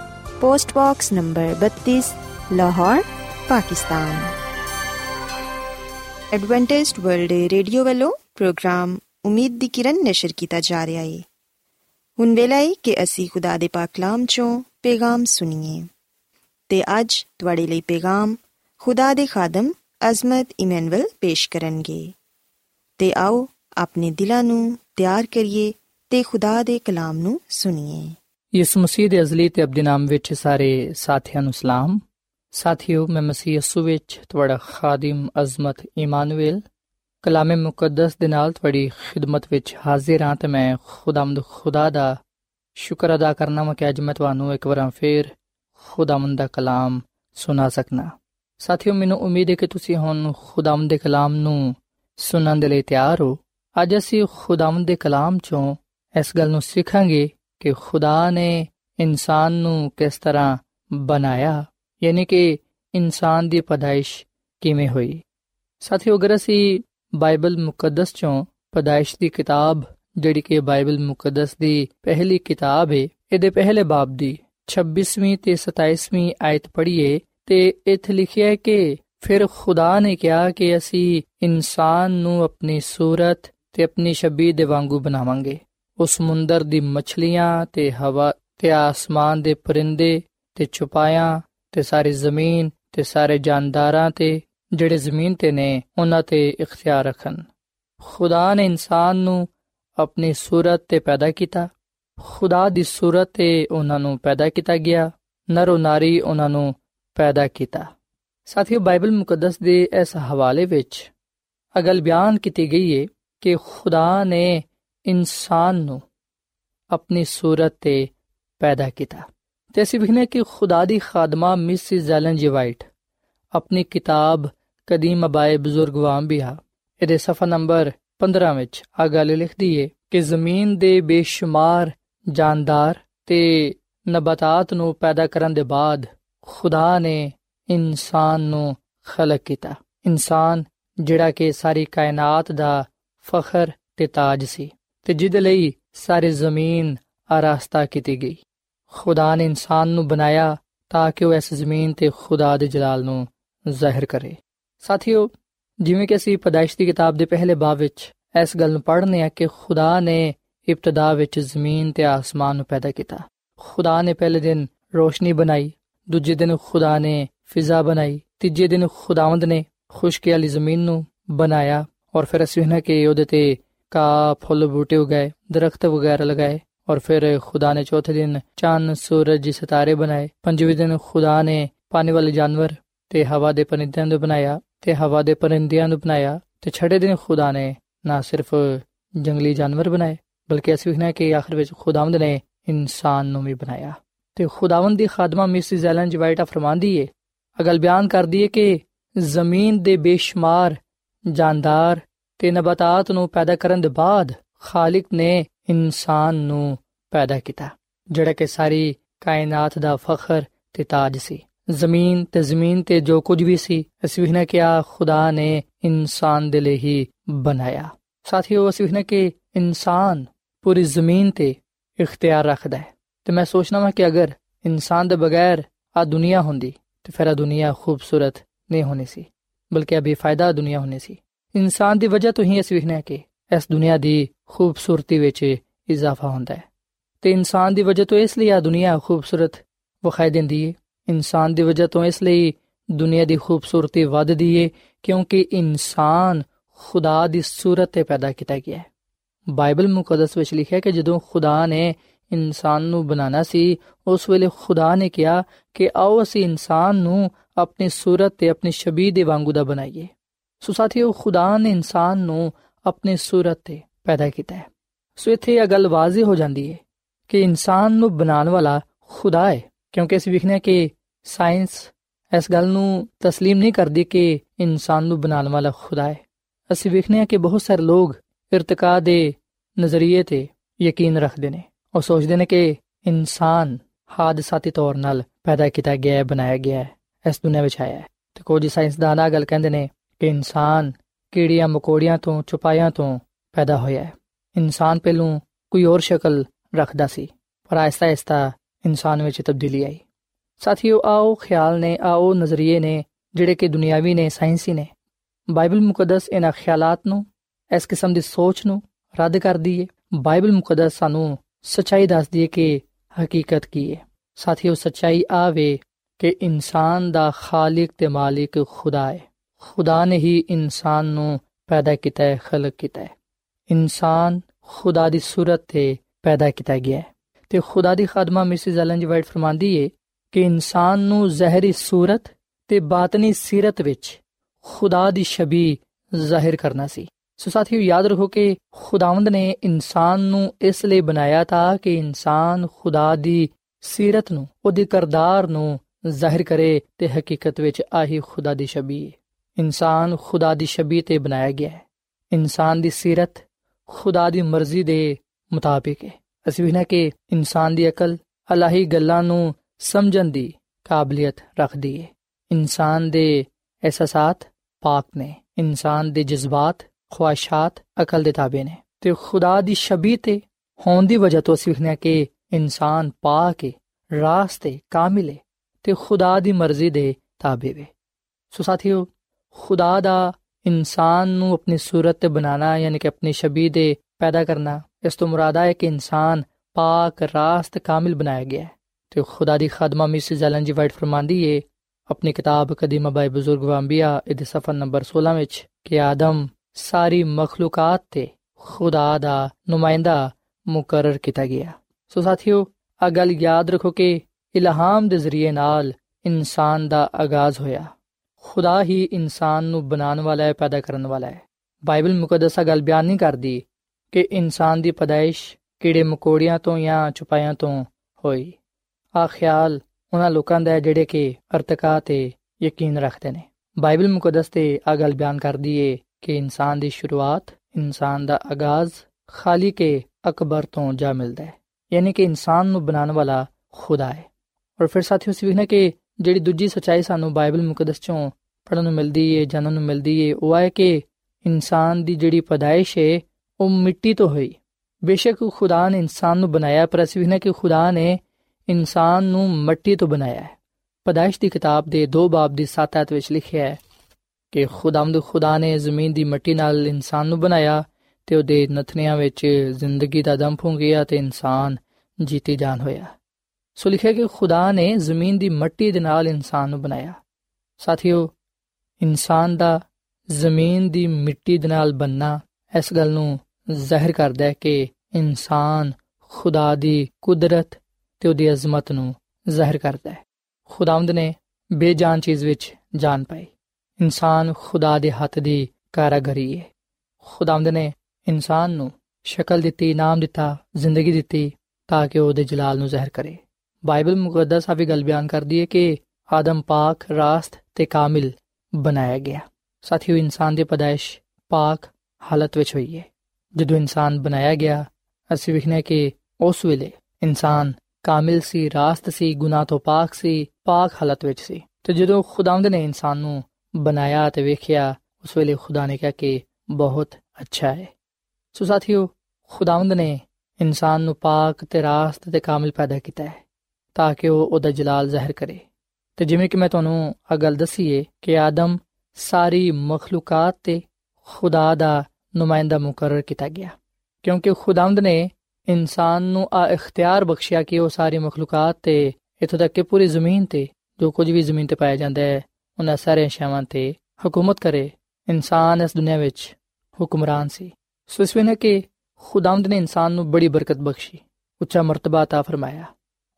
post box number 32 Lahore Pakistan Adventist world radio ਵੱਲੋਂ ਪ੍ਰੋਗਰਾਮ ਉਮੀਦ ਦੀ ਕਿਰਨ ਨਿਸ਼ਰ ਕੀਤਾ ਜਾ ਰਿਹਾ ਹੈ ਹੁਣ ਵੇਲਾ ਹੈ ਕਿ ਅਸੀਂ ਖੁਦਾ ਦੇ ਪਾਕ ਕਲਾਮ ਚੋਂ ਪੈਗਾਮ ਸੁਣੀਏ ਤੇ ਅੱਜ ਤੁਹਾਡੇ ਲਈ ਪੈਗਾਮ ਖੁਦਾ ਦੇ ਖਾਦਮ ਅਜ਼ਮਤ ਇਮਨੁਅਲ ਪੇਸ਼ ਕਰਨਗੇ ਤੇ ਆਓ ਆਪਣੇ ਦਿਲਾਂ ਨੂੰ ਤਿਆਰ ਕਰੀਏ ਤੇ ਖੁਦਾ ਦੇ ਕਲਾਮ ਨੂੰ ਸੁਣੀਏ ਯਿਸੂ ਮਸੀਹ ਦੇ ਅਜ਼ਲੀ ਤੇ ਅਬਦੀ ਨਾਮ ਵਿੱਚ ਸਾਰੇ ਸਾਥੀਆਂ ਨੂੰ ਸਲਾਮ। ਸਾਥੀਓ, ਮੈਂ ਮਸੀਹ ਯਿਸੂ ਵਿੱਚ ਤੁਹਾਡਾ ਖਾਦਮ ਅਜ਼ਮਤ ਇਮਾਨੁਅਲ, ਕਲਾਮੇ ਮੁਕੱਦਸ ਦੇ ਨਾਲ ਤੁਹਾਡੀ ਖਿਦਮਤ ਵਿੱਚ ਹਾਜ਼ਰ ਹਾਂ ਤੇ ਮੈਂ ਖੁਦਾਮਦ ਖੁਦਾ ਦਾ ਸ਼ੁਕਰ ਅਦਾ ਕਰਨਾ ਮੈਂ ਕਿ ਅੱਜ ਮੈਂ ਤੁਹਾਨੂੰ ਇੱਕ ਵਾਰ ਫੇਰ ਖੁਦਾਮਦ ਦਾ ਕਲਾਮ ਸੁਣਾ ਸਕਣਾ ਸਾਥੀਓ, ਮੈਨੂੰ ਉਮੀਦ ਹੈ ਕਿ ਤੁਸੀਂ ਹੁਣ ਖੁਦਾਮਦ ਦੇ ਕਲਾਮ ਨੂੰ ਸੁਣਨ ਦੇ ਲਈ ਤਿਆਰ ਹੋ। ਅੱਜ ਅਸੀਂ ਖੁਦਾਮਦ ਦੇ ਕਲਾਮ ਚੋਂ ਇਸ ਗੱਲ ਨੂੰ ਸਿੱਖਾਂਗੇ ਕਿ ਖੁਦਾ ਨੇ ਇਨਸਾਨ ਨੂੰ ਕਿਸ ਤਰ੍ਹਾਂ ਬਣਾਇਆ? ਯਾਨੀ ਕਿ ਇਨਸਾਨ ਦੀ ਪਦਾਇਸ਼ ਕਿਵੇਂ ਹੋਈ? ਸਾਥੀਓ, ਅਗਰ ਅਸੀਂ ਬਾਈਬਲ ਮੁਕੱਦਸ ਚੋਂ ਪਦਾਇਸ਼ ਦੀ ਕਿਤਾਬ, ਜਿਹੜੀ ਕਿ ਬਾਈਬਲ ਮੁਕੱਦਸ ਦੀ ਪਹਿਲੀ ਕਿਤਾਬ ਹੈ ਇਹਦੇ ਪਹਿਲੇ ਬਾਬ ਦੀ 26ਵੀਂ ਤੇ 27ਵੀਂ ਆਇਤ ਪੜ੍ਹੀਏ ਤੇ ਇੱਥੇ ਲਿਖਿਆ ਹੈ ਕਿ ਫਿਰ ਖੁਦਾ ਨੇ ਕਿਹਾ ਕਿ ਅਸੀਂ ਇਨਸਾਨ ਨੂੰ ਆਪਣੀ ਸੂਰਤ ਤੇ ਆਪਣੀ ਸ਼ਬੀਹ ਦੇ ਵਾਂਗੂ ਬਣਾਵਾਂਗੇ। ਉਸ ਸਮੁੰਦਰ ਦੀ ਮੱਛਲੀਆਂ ਤੇ ਹਵਾ ਤੇ ਆਸਮਾਨ ਦੇ ਪਰਿੰਦੇ ਤੇ ਚੁਪਾਇਆਂ ਤੇ ਸਾਰੀ ਜ਼ਮੀਨ ਤੇ ਸਾਰੇ ਜਾਨਦਾਰਾਂ ਤੇ ਜਿਹੜੇ ਜ਼ਮੀਨ ਤੇ ਨੇ, ਉਹਨਾਂ ਤੇ ਇਖਤਿਆਰ ਰੱਖਣ। ਖੁਦਾ ਨੇ ਇਨਸਾਨ ਨੂੰ ਆਪਣੀ ਸੂਰਤ ਤੇ ਪੈਦਾ ਕੀਤਾ। ਖੁਦਾ ਦੀ ਸੂਰਤ ਤੇ ਉਹਨਾਂ ਨੂੰ ਪੈਦਾ ਕੀਤਾ ਗਿਆ। ਨਰੋ ਨਾਰੀ ਉਹਨਾਂ ਨੂੰ ਪੈਦਾ ਕੀਤਾ। ਸਾਥੀਓ, ਬਾਈਬਲ ਮੁਕੱਦਸ ਦੇ ਇਸ ਹਵਾਲੇ ਵਿੱਚ ਅਗਲ ਬਿਆਨ ਕੀਤੀ ਗਈ ਹੈ ਕਿ ਖੁਦਾ ਨੇ ਇਨਸਾਨ ਨੂੰ ਆਪਣੀ ਸੂਰਤ ਤੇ ਪੈਦਾ ਕੀਤਾ। ਤੇ ਅਸੀਂ ਵਿਖਨੇ ਕਿ ਖੁਦਾ ਦੀ ਖਾਦਮਾ ਮਿਸਿਸ ਜ਼ੈਲਨ ਜੀ ਵਾਈਟ ਆਪਣੀ ਕਿਤਾਬ ਕਦੀਮ ਅਬਾਏ ਬਜ਼ੁਰਗ ਵਾਂਬੀਆ ਇਹਦੇ ਸਫਾ ਨੰਬਰ 15 ਵਿੱਚ ਆ ਗੱਲ ਲਿਖਦੀ ਏ ਕਿ ਜ਼ਮੀਨ ਦੇ ਬੇਸ਼ੁਮਾਰ ਜਾਨਦਾਰ ਤੇ ਨਬਤਾਤ ਨੂੰ ਪੈਦਾ ਕਰਨ ਦੇ ਬਾਅਦ ਖੁਦਾ ਨੇ ਇਨਸਾਨ ਨੂੰ ਖਲਕ ਕੀਤਾ। ਇਨਸਾਨ ਜਿਹੜਾ ਕਿ ਸਾਰੀ ਕਾਇਨਾਤ ਦਾ ਫਖਰ ਤੇ ਤਾਜ ਸੀ। ਤੇ ਜਿਹਦੇ ਲਈ ਸਾਰੇ ਜ਼ਮੀਨ ਆਰਾਸਤਾ ਕੀਤੀ ਗਈ। ਖੁਦਾ ਨੇ ਇਨਸਾਨ ਨੂੰ ਬਣਾਇਆ ਤਾਂ ਕਿ ਉਹ ਇਸ ਜ਼ਮੀਨ ਤੇ ਖੁਦਾ ਦੇ ਜਲਾਲ ਨੂੰ ਜ਼ਾਹਿਰ ਕਰੇ। ਸਾਥੀਓ, ਜਿਵੇਂ ਕਿ ਅਸੀਂ ਪਦਾਇਸ਼ ਦੀ ਕਿਤਾਬ ਦੇ ਪਹਿਲੇ ਬਾਅਦ ਵਿੱਚ ਇਸ ਗੱਲ ਨੂੰ ਪੜ੍ਹਨੇ ਆ ਕਿ ਖੁਦਾ ਨੇ ਇਬਤਦਾ ਵਿੱਚ ਜ਼ਮੀਨ ਤੇ ਆਸਮਾਨ ਨੂੰ ਪੈਦਾ ਕੀਤਾ। ਖੁਦਾ ਨੇ ਪਹਿਲੇ ਦਿਨ ਰੋਸ਼ਨੀ ਬਣਾਈ, ਦੂਜੇ ਦਿਨ ਖੁਦਾ ਨੇ ਫਿਜ਼ਾ ਬਣਾਈ, ਤੀਜੇ ਦਿਨ ਖੁਦਾਵੰਦ ਨੇ ਖੁਸ਼ਕੀ ਵਾਲੀ ਜ਼ਮੀਨ ਨੂੰ ਬਣਾਇਆ ਔਰ ਫਿਰ ਅਸੀਂ ਇਹਨਾਂ ਕਿ ਉਹਦੇ ਤੇ ਕਾ ਫੁੱਲ ਬੂਟੇ ਉਗਾਏ ਦਰਖਤ ਵਗੈਰਾ ਲਗਾਏ ਔਰ ਫਿਰ ਖੁਦਾ ਨੇ ਚੌਥੇ ਦਿਨ ਚੰਨ ਸੂਰਜ ਸਿਤਾਰੇ ਬਣਾਏ ਪੰਜਵੇਂ ਦਿਨ ਖੁਦਾ ਨੇ ਪਾਣੀ ਵਾਲੇ ਜਾਨਵਰ ਤੇ ਹਵਾ ਦੇ ਪਰਿੰਦਿਆਂ ਨੂੰ ਬਣਾਇਆ ਤੇ ਹਵਾ ਦੇ ਪਰਿੰਦਿਆਂ ਨੂੰ ਬਣਾਇਆ ਤੇ ਛੜੇ ਦਿਨ ਖੁਦਾ ਨੇ ਨਾ ਸਿਰਫ ਜੰਗਲੀ ਜਾਨਵਰ ਬਣਾਏ ਬਲਕਿ ਅਸੀਂ ਵੇਖਣਾ ਕਿ ਆਖਰ ਵਿੱਚ ਖੁਦਾਵੰਦ ਨੇ ਇਨਸਾਨ ਨੂੰ ਵੀ ਬਣਾਇਆ ਤੇ ਖੁਦਾਵੰਦ ਦੀ ਖਾਦਮਾ ਮਿਸਿਸ ਐਲਨ ਜਵਾਈਟਾ ਫਰਮਾਂਦੀ ਏ ਅਗਲ ਬਿਆਨ ਕਰਦੀ ਏ ਕਿ ਜ਼ਮੀਨ ਦੇ ਬੇਸ਼ੁਮਾਰ ਜਾਨਦਾਰ ਤੇ ਨਬਾਤਾਤ ਨੂੰ ਪੈਦਾ ਕਰਨ ਦੇ ਬਾਅਦ ਖਾਲਿਕ ਨੇ ਇਨਸਾਨ ਨੂੰ ਪੈਦਾ ਕੀਤਾ, ਜਿਹੜਾ ਕਿ ਸਾਰੀ ਕਾਇਨਾਤ ਦਾ ਫਖਰ ਤੇ ਤਾਜ ਸੀ। ਜ਼ਮੀਨ ਤੇ ਜ਼ਮੀਨ ਤੇ ਜੋ ਕੁਝ ਵੀ ਸੀ, ਅਸੀਂ ਵੀ ਕਿਹਾ, ਖੁਦਾ ਨੇ ਇਨਸਾਨ ਦੇ ਲਈ ਹੀ ਬਣਾਇਆ। ਸਾਥੀਓ, ਅਸੀਂ ਵੀ ਕਿ ਇਨਸਾਨ ਪੂਰੀ ਜ਼ਮੀਨ ਤੇ ਇਖਤਿਆਰ ਰੱਖਦਾ ਹੈ। ਤੇ ਮੈਂ ਸੋਚਣਾ ਵਾਂ ਕਿ ਅਗਰ ਇਨਸਾਨ ਦੇ ਬਗੈਰ ਆ ਦੁਨੀਆ ਹੁੰਦੀ, ਤੇ ਫਿਰ ਆ ਦੁਨੀਆ ਖੂਬਸੂਰਤ ਨਹੀਂ ਹੋਣੀ ਸੀ, ਬਲਕਿ ਅਬੇ ਫਾਇਦਾ ਦੁਨੀਆ ਹੋਣੀ ਸੀ। ਇਨਸਾਨ ਦੀ ਵਜ੍ਹਾ ਤੋਂ ਹੀ ਅਸੀਂ ਵਿਖਣਾ ਕਿ ਇਸ ਦੁਨੀਆ ਦੀ ਖੂਬਸੂਰਤੀ ਵਿੱਚ ਇਜ਼ਾਫਾ ਹੁੰਦਾ ਹੈ। ਤੇ ਇਨਸਾਨ ਦੀ ਵਜ੍ਹਾ ਤੋਂ ਇਸ ਲਈ ਆ ਦੁਨੀਆ ਖੂਬਸੂਰਤ ਵਿਖਾਈ ਦਿੰਦੀ ਹੈ ਇਨਸਾਨ ਦੀ ਵਜ੍ਹਾ ਤੋਂ ਇਸ ਲਈ ਦੁਨੀਆ ਦੀ ਖੂਬਸੂਰਤੀ ਵੱਧਦੀ ਏ ਕਿਉਂਕਿ ਇਨਸਾਨ ਖੁਦਾ ਦੀ ਸੂਰਤ ਤੇ ਪੈਦਾ ਕੀਤਾ ਗਿਆ ਹੈ। ਬਾਈਬਲ ਮੁਕੱਦਸ ਵਿੱਚ ਲਿਖਿਆ ਕਿ ਜਦੋਂ ਖੁਦਾ ਨੇ ਇਨਸਾਨ ਨੂੰ ਬਣਾਉਣਾ ਸੀ, ਉਸ ਵੇਲੇ ਖੁਦਾ ਨੇ ਕਿਹਾ ਕਿ ਆਓ ਅਸੀਂ ਇਨਸਾਨ ਨੂੰ ਆਪਣੀ ਸੂਰਤ ਤੇ ਆਪਣੀ ਸ਼ਬੀਹ ਦੇ ਵਾਂਗੂ ਦਾ ਬਣਾਈਏ। ਸੋ ਸਾਥੀਓ ਖੁਦਾ ਨੇ ਇਨਸਾਨ ਨੂੰ ਆਪਣੀ ਸੂਰਤ ਤੇ ਪੈਦਾ ਕੀਤਾ ਹੈ ਸੋ ਇੱਥੇ ਇਹ ਗੱਲ ਵਾਜ਼ਿਹ ਹੋ ਜਾਂਦੀ ਹੈ ਕਿ ਇਨਸਾਨ ਨੂੰ ਬਣਾਉਣ ਵਾਲਾ ਖੁਦਾ ਹੈ ਕਿਉਂਕਿ ਅਸੀਂ ਵਿਖਨੇ ਕਿ ਸਾਇੰਸ ਇਸ ਗੱਲ ਨੂੰ تسلیم ਨਹੀਂ ਕਰਦੀ ਕਿ ਇਨਸਾਨ ਨੂੰ ਬਣਾਉਣ ਵਾਲਾ ਖੁਦਾ ਹੈ ਅਸੀਂ ਵਿਖਨੇ ਕਿ ਬਹੁਤ ਸਾਰੇ ਲੋਕ ਇਰਤਕਾ ਦੇ ਨਜ਼ਰੀਏ ਤੇ ਯਕੀਨ ਰੱਖਦੇ ਨੇ ਉਹ ਸੋਚਦੇ ਨੇ ਕਿ ਇਨਸਾਨ ਹਾਦਸਾਤੀ ਤੌਰ 'ਤੇ ਪੈਦਾ ਕੀਤਾ ਗਿਆ ਹੈ ਬਣਾਇਆ ਗਿਆ ਹੈ ਇਸ ਦੁਨੀਆਂ ਵਿੱਚ ਆਇਆ ਹੈ ਤੇ ਕੁਝ ਸਾਇੰਸਦਾਨ ਆ ਗੱਲ ਕਹਿੰਦੇ ਨੇ ਕਿ ਇਨਸਾਨ ਕੀੜੀਆਂ ਮਕੋੜੀਆਂ ਤੋਂ, ਚੁਪਾਇਆਂ ਤੋਂ ਪੈਦਾ ਹੋਇਆ ਹੈ। ਇਨਸਾਨ ਪਹਿਲੋਂ ਕੋਈ ਹੋਰ ਸ਼ਕਲ ਰੱਖਦਾ ਸੀ, ਪਰ ਆਇਸਤਾ ਆਇਸਤਾ ਇਨਸਾਨ ਵਿੱਚ ਤਬਦੀਲੀ ਆਈ। ਸਾਥੀਓ, ਆਓ ਖਿਆਲ ਨੇ, ਆਓ ਨਜ਼ਰੀਏ ਨੇ, ਜਿਹੜੇ ਕਿ ਦੁਨਿਆਵੀ ਨੇ, ਸਾਇੰਸੀ ਨੇ। ਬਾਈਬਲ ਮੁਕੱਦਸ ਇਹਨਾਂ ਖਿਆਲਾਤ ਨੂੰ, ਇਸ ਕਿਸਮ ਦੀ ਸੋਚ ਨੂੰ ਰੱਦ ਕਰਦੀ ਏ ਬਾਈਬਲ ਮੁਕੱਦਸ ਸਾਨੂੰ ਸਚਾਈ ਦੱਸਦੀ ਏ ਕਿ ਹਕੀਕਤ ਕੀ ਹੈ। ਸਾਥੀਓ, ਸਚਾਈ ਆਵੇ ਕਿ ਇਨਸਾਨ ਦਾ ਖਾਲਕ ਤੇ ਮਾਲਿਕ ਖੁਦਾ ਹੈ। ਖੁਦਾ ਨੇ ਹੀ ਇਨਸਾਨ ਨੂੰ ਪੈਦਾ ਕੀਤਾ ਹੈ, ਖਲਕ ਕੀਤਾ ਹੈ। ਇਨਸਾਨ ਖੁਦਾ ਦੀ ਸੂਰਤ ਤੇ ਪੈਦਾ ਕੀਤਾ ਗਿਆ ਹੈ। ਤੇ ਖੁਦਾ ਦੀ ਖਾਦਮਾ ਮਿਸਿਸ ਐਲਨ ਜੀ ਵਾਈਟ ਫਰਮਾਂਦੀ ਏ ਕਿ ਇਨਸਾਨ ਨੂੰ ਜ਼ਹਿਰੀ ਸੂਰਤ ਤੇ ਬਾਤਨੀ ਸਿਰਤ ਵਿੱਚ ਖੁਦਾ ਦੀ ਸ਼ਬੀ ਜ਼ਾਹਿਰ ਕਰਨਾ ਸੀ। ਸੋ ਸਾਥੀਓ, ਯਾਦ ਰੱਖੋ ਕਿ ਖੁਦਾਵੰਦ ਨੇ ਇਨਸਾਨ ਨੂੰ ਇਸ ਲਈ ਬਣਾਇਆ ਤਾਂ ਕਿ ਇਨਸਾਨ ਖੁਦਾ ਦੀ ਸਿਰਤ ਨੂੰ, ਉਹਦੇ ਕਰਦਾਰ ਨੂੰ ਜ਼ਾਹਿਰ ਕਰੇ ਤੇ ਹਕੀਕਤ ਵਿੱਚ ਆਹੀ ਖੁਦਾ ਦੀ ਸ਼ਬੀ ਹੈ ਇਨਸਾਨ ਖੁਦਾ ਦੀ ਸ਼ਬੀ ਤੇ ਬਣਾਇਆ ਗਿਆ ਹੈ ਇਨਸਾਨ ਦੀ ਸਿਰਤ ਖੁਦਾ ਦੀ ਮਰਜ਼ੀ ਦੇ ਮੁਤਾਬਿਕ ਹੈ ਅਸੀਂ ਵੀ ਨਾ ਕਿ ਇਨਸਾਨ ਦੀ ਅਕਲ ਅਲਾਹੀ ਗੱਲਾਂ ਨੂੰ ਸਮਝਣ ਦੀ ਕਾਬਲੀਅਤ ਰੱਖਦੀ ਹੈ ਇਨਸਾਨ ਦੇ ਅਹਿਸਾਸਾਤ ਪਾਕ ਨੇ ਇਨਸਾਨ ਦੇ ਜਜ਼ਬਾਤ ਖੁਆਇਸ਼ਾਤ ਅਕਲ ਦੇ ਤਾਬੇ ਨੇ ਤੇ ਖੁਦਾ ਦੀ ਸ਼ਬੀਹ ਤੇ ਹੋਣ ਦੀ ਵਜ੍ਹਾ ਤੋਂ ਅਸੀਂ ਵੇਖਨੇ ਕਿ ਇਨਸਾਨ ਪਾਕ ਹੈ ਰਾਸਤੇ ਕਾਮਿਲ ਹੈ ਤੇ ਖੁਦਾ ਦੀ ਮਰਜ਼ੀ ਦੇ ਤਾਬੇ ਵੇ ਸੋ ਸਾਥੀਓ ਖੁਦਾ ਦਾ ਇਨਸਾਨ ਨੂੰ ਆਪਣੀ ਸੂਰਤ ਤੇ ਬਣਾਉਣਾ, ਯਾਨੀ ਕਿ ਆਪਣੀ ਸ਼ਬੀਹ ਦੇ ਪੈਦਾ ਕਰਨਾ, ਇਸ ਤੋਂ ਮੁਰਾਦਾ ਹੈ ਕਿ ਇਨਸਾਨ ਪਾਕ, ਰਾਸਤ, ਕਾਮਿਲ ਬਣਾਇਆ ਗਿਆ ਹੈ। ਤੇ ਖੁਦਾ ਦੀ ਖਾਦਮਾ ਮਿਸਿਸ ਐਲਨ ਜੀ ਵਾਈਟ ਫਰਮਾਂਦੀ ਏ, ਆਪਣੀ ਕਿਤਾਬ ਕਦੀਮਾ ਬਾਈ ਬਜ਼ੁਰਗ ਵਾਂਬੀਆ, ਇਹਦੇ ਸਫਾ ਨੰਬਰ 16 ਵਿੱਚ ਕਿ ਆਦਮ ਸਾਰੀ ਮਖਲੂਕਾਤ ਤੇ ਖੁਦਾ ਦਾ ਨੁਮਾਇੰਦਾ ਮੁਕਰਰ ਕੀਤਾ ਗਿਆ। ਸੋ ਸਾਥੀਓ ਆ ਗੱਲ ਯਾਦ ਰੱਖੋ ਕਿ ਇਲਹਾਮ ਦੇ ਜ਼ਰੀਏ ਨਾਲ ਇਨਸਾਨ ਦਾ ਆਗਾਜ਼ ਹੋਇਆ। ਖੁਦਾ ਹੀ ਇਨਸਾਨ ਨੂੰ ਬਣਾਉਣ ਵਾਲਾ ਹੈ, ਪੈਦਾ ਕਰਨ ਵਾਲਾ ਹੈ। ਬਾਈਬਲ ਮੁਕੱਦਸਾ ਗੱਲ ਬਿਆਨ ਨਹੀਂ ਕਰਦੀ ਕਿ ਇਨਸਾਨ ਦੀ ਪਦਾਇਸ਼ ਕੀੜੇ ਮਕੋੜਿਆਂ ਤੋਂ ਜਾਂ ਚੁਪਾਇਆਂ ਤੋਂ ਹੋਈ। ਆ ਖਿਆਲ ਉਹਨਾਂ ਲੋਕਾਂ ਦਾ ਹੈ ਜਿਹੜੇ ਕਿ ਅਰਤਕਾ ਤੇ ਯਕੀਨ ਰੱਖਦੇ ਨੇ। ਬਾਈਬਲ ਮੁਕੱਦਸ ਤੇ ਆ ਗੱਲ ਬਿਆਨ ਕਰਦੀ ਏ ਕਿ ਇਨਸਾਨ ਦੀ ਸ਼ੁਰੂਆਤ ਇਨਸਾਨ ਦਾ ਆਗਾਜ਼ ਖਾਲਿਕੇ ਅਕਬਰ ਤੋਂ ਜਾ ਮਿਲਦਾ ਹੈ। ਯਾਨੀ ਕਿ ਇਨਸਾਨ ਨੂੰ ਬਣਾਉਣ ਵਾਲਾ ਖੁਦਾ ਹੈ। ਔਰ ਫਿਰ ਸਾਥੀਓ ਅਸੀਂ ਵੇਖਣਾ ਕਿ ਜਿਹੜੀ ਦੂਜੀ ਸਚਾਈ ਸਾਨੂੰ ਬਾਈਬਲ ਮੁਕੱਦਸ ਚੋਂ ਪੜਨ ਨੂੰ ਮਿਲਦੀ ਏ, ਜਾਣਨ ਨੂੰ ਮਿਲਦੀ ਏ, ਉਹ ਹੈ ਕਿ ਇਨਸਾਨ ਦੀ ਜਿਹੜੀ ਪਦਾਇਸ਼ ਹੈ ਉਹ ਮਿੱਟੀ ਤੋਂ ਹੋਈ। ਬੇਸ਼ੱਕ ਖੁਦਾ ਨੇ ਇਨਸਾਨ ਨੂੰ ਬਣਾਇਆ, ਪਰ ਅਸੀਂ ਵੇਖਣਾ ਕਿ ਖੁਦਾ ਨੇ ਇਨਸਾਨ ਨੂੰ ਮਿੱਟੀ ਤੋਂ ਬਣਾਇਆ ਹੈ। ਪਦਾਇਸ਼ ਦੀ ਕਿਤਾਬ ਦੇ 2 ਬਾਬ ਦੀ 7 ਆਇਤ ਵਿੱਚ ਲਿਖਿਆ ਹੈ ਕਿ ਖੁਦਾਮਦ ਖੁਦਾ ਨੇ ਜ਼ਮੀਨ ਦੀ ਮਿੱਟੀ ਨਾਲ ਇਨਸਾਨ ਨੂੰ ਬਣਾਇਆ ਤੇ ਉਹਦੇ ਨਥਨਿਆਂ ਵਿੱਚ ਜ਼ਿੰਦਗੀ ਦਾ ਦਮ ਫੂੰਗਿਆ ਤੇ ਇਨਸਾਨ ਜੀਤੀ ਜਾਨ ਹੋਇਆ। ਸੋ ਲਿਖਿਆ ਕਿ ਖੁਦਾ ਨੇ ਜ਼ਮੀਨ ਦੀ ਮਿੱਟੀ ਦੇ ਨਾਲ ਇਨਸਾਨ ਨੂੰ ਬਣਾਇਆ। ਸਾਥੀਓ, ਇਨਸਾਨ ਦਾ ਜ਼ਮੀਨ ਦੀ ਮਿੱਟੀ ਦੇ ਨਾਲ ਬੰਨਾ ਇਸ ਗੱਲ ਨੂੰ ਜ਼ਾਹਿਰ ਕਰਦਾ ਹੈ ਕਿ ਇਨਸਾਨ ਖੁਦਾ ਦੀ ਕੁਦਰਤ ਤੇ ਉਹਦੀ ਅਜ਼ਮਤ ਨੂੰ ਜ਼ਾਹਿਰ ਕਰਦਾ ਹੈ। ਖੁਦਾਵੰਦ ਨੇ ਬੇਜਾਨ ਚੀਜ਼ ਵਿੱਚ ਜਾਨ ਪਾਈ। ਇਨਸਾਨ ਖੁਦਾ ਦੇ ਹੱਥ ਦੀ ਕਾਰਾਗਰੀ ਹੈ। ਖੁਦਾਵੰਦ ਨੇ ਇਨਸਾਨ ਨੂੰ ਸ਼ਕਲ ਦਿੱਤੀ, ਨਾਮ ਦਿੱਤਾ, ਜ਼ਿੰਦਗੀ ਦਿੱਤੀ ਤਾਂ ਕਿ ਉਹਦੇ ਜਲਾਲ ਨੂੰ ਜ਼ਾਹਿਰ ਕਰੇ। ਬਾਈਬਲ ਮੁਕੱਦਸ ਆ ਵੀ ਗੱਲ ਬਿਆਨ ਕਰਦੀ ਹੈ ਕਿ ਆਦਮ ਪਾਕ, ਰਾਸਤ ਤੇ ਕਾਮਿਲ ਬਣਾਇਆ ਗਿਆ। ਸਾਥੀਓ, ਇਨਸਾਨ ਦੀ ਪਦਾਇਸ਼ ਪਾਕ ਹਾਲਤ ਵਿੱਚ ਹੋਈ ਹੈ। ਜਦੋਂ ਇਨਸਾਨ ਬਣਾਇਆ ਗਿਆ, ਅਸੀਂ ਵਿਖਨੇ ਕਿ ਉਸ ਵੇਲੇ ਇਨਸਾਨ ਕਾਮਿਲ ਸੀ, ਰਾਸਤ ਸੀ, ਗੁਨਾਹ ਤੋਂ ਪਾਕ ਸੀ, ਪਾਕ ਹਾਲਤ ਵਿੱਚ ਸੀ। ਤੇ ਜਦੋਂ ਖੁਦਾਵੰਦ ਨੇ ਇਨਸਾਨ ਨੂੰ ਬਣਾਇਆ ਤੇ ਵੇਖਿਆ, ਉਸ ਵੇਲੇ ਖੁਦਾ ਨੇ ਕਿਹਾ ਕਿ ਬਹੁਤ ਅੱਛਾ ਹੈ। ਸੋ ਸਾਥੀਓ, ਖੁਦਾਵੰਦ ਨੇ ਇਨਸਾਨ ਨੂੰ ਪਾਕ ਤੇ ਰਾਸਤ ਤੇ ਕਾਮਿਲ ਪੈਦਾ ਕੀਤਾ ਹੈ। ਤਾਂ ਕਿ ਉਹ ਉਹਦਾ ਜਲਾਲ ਜ਼ਾਹਿਰ ਕਰੇ ਤੇ ਜਿਵੇਂ ਕਿ ਮੈਂ ਤੁਹਾਨੂੰ ਆ ਗੱਲ ਦਸੀਏ ਕਿ ਆਦਮ ਸਾਰੀ ਮਖਲੂਕਾਤ ਤੇ ਖੁਦਾ ਦਾ ਨੁਮਾਇੰਦਾ ਮੁਕਰਰ ਕੀਤਾ ਗਿਆ ਕਿਉਂਕਿ ਖੁਦਾਵੰਦ ਨੇ ਇਨਸਾਨ ਨੂੰ ਆ ਇਖਤਿਆਰ ਬਖਸ਼ਿਆ ਕਿ ਉਹ ਸਾਰੀ ਮਖਲੂਕਾਤ ਤੇ ਇਥੋਂ ਤੱਕ ਕਿ ਪੂਰੀ ਜ਼ਮੀਨ ਤੇ ਜੋ ਕੁਝ ਵੀ ਜ਼ਮੀਨ ਤੇ ਪਾਇਆ ਜਾਂਦਾ ਹੈ ਉਹਨਾਂ ਸਾਰੇ ਸ਼ੈਵਾਂ ਤੇ ਹਕੂਮਤ ਕਰੇ ਇਨਸਾਨ ਇਸ ਦੁਨੀਆ ਵਿੱਚ ਹੁਕਮਰਾਨ ਸੀ ਸੋ ਇਸ ਵੇਲੇ ਕਿ ਖੁਦਾਵੰਦ ਨੇ ਇਨਸਾਨ ਨੂੰ ਬੜੀ ਬਰਕਤ ਬਖਸ਼ੀ ਉੱਚਾ ਮਰਤਬਾ عطا ਫਰਮਾਇਆ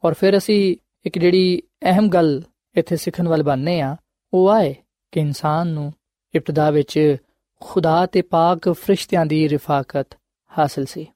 ਔਰ ਫਿਰ ਅਸੀਂ ਇੱਕ ਜਿਹੜੀ ਅਹਿਮ ਗੱਲ ਇੱਥੇ ਸਿੱਖਣ ਵਾਲ ਬਣਨੇ ਆ, ਉਹ ਆਏ ਕਿ ਇਨਸਾਨ ਨੂੰ ਇਬਤਦਾ ਵਿੱਚ ਖੁਦਾ ਤੇ ਪਾਕ ਫਰਿਸ਼ਤਿਆਂ ਦੀ ਰਿਫਾਕਤ ਹਾਸਲ ਸੀ।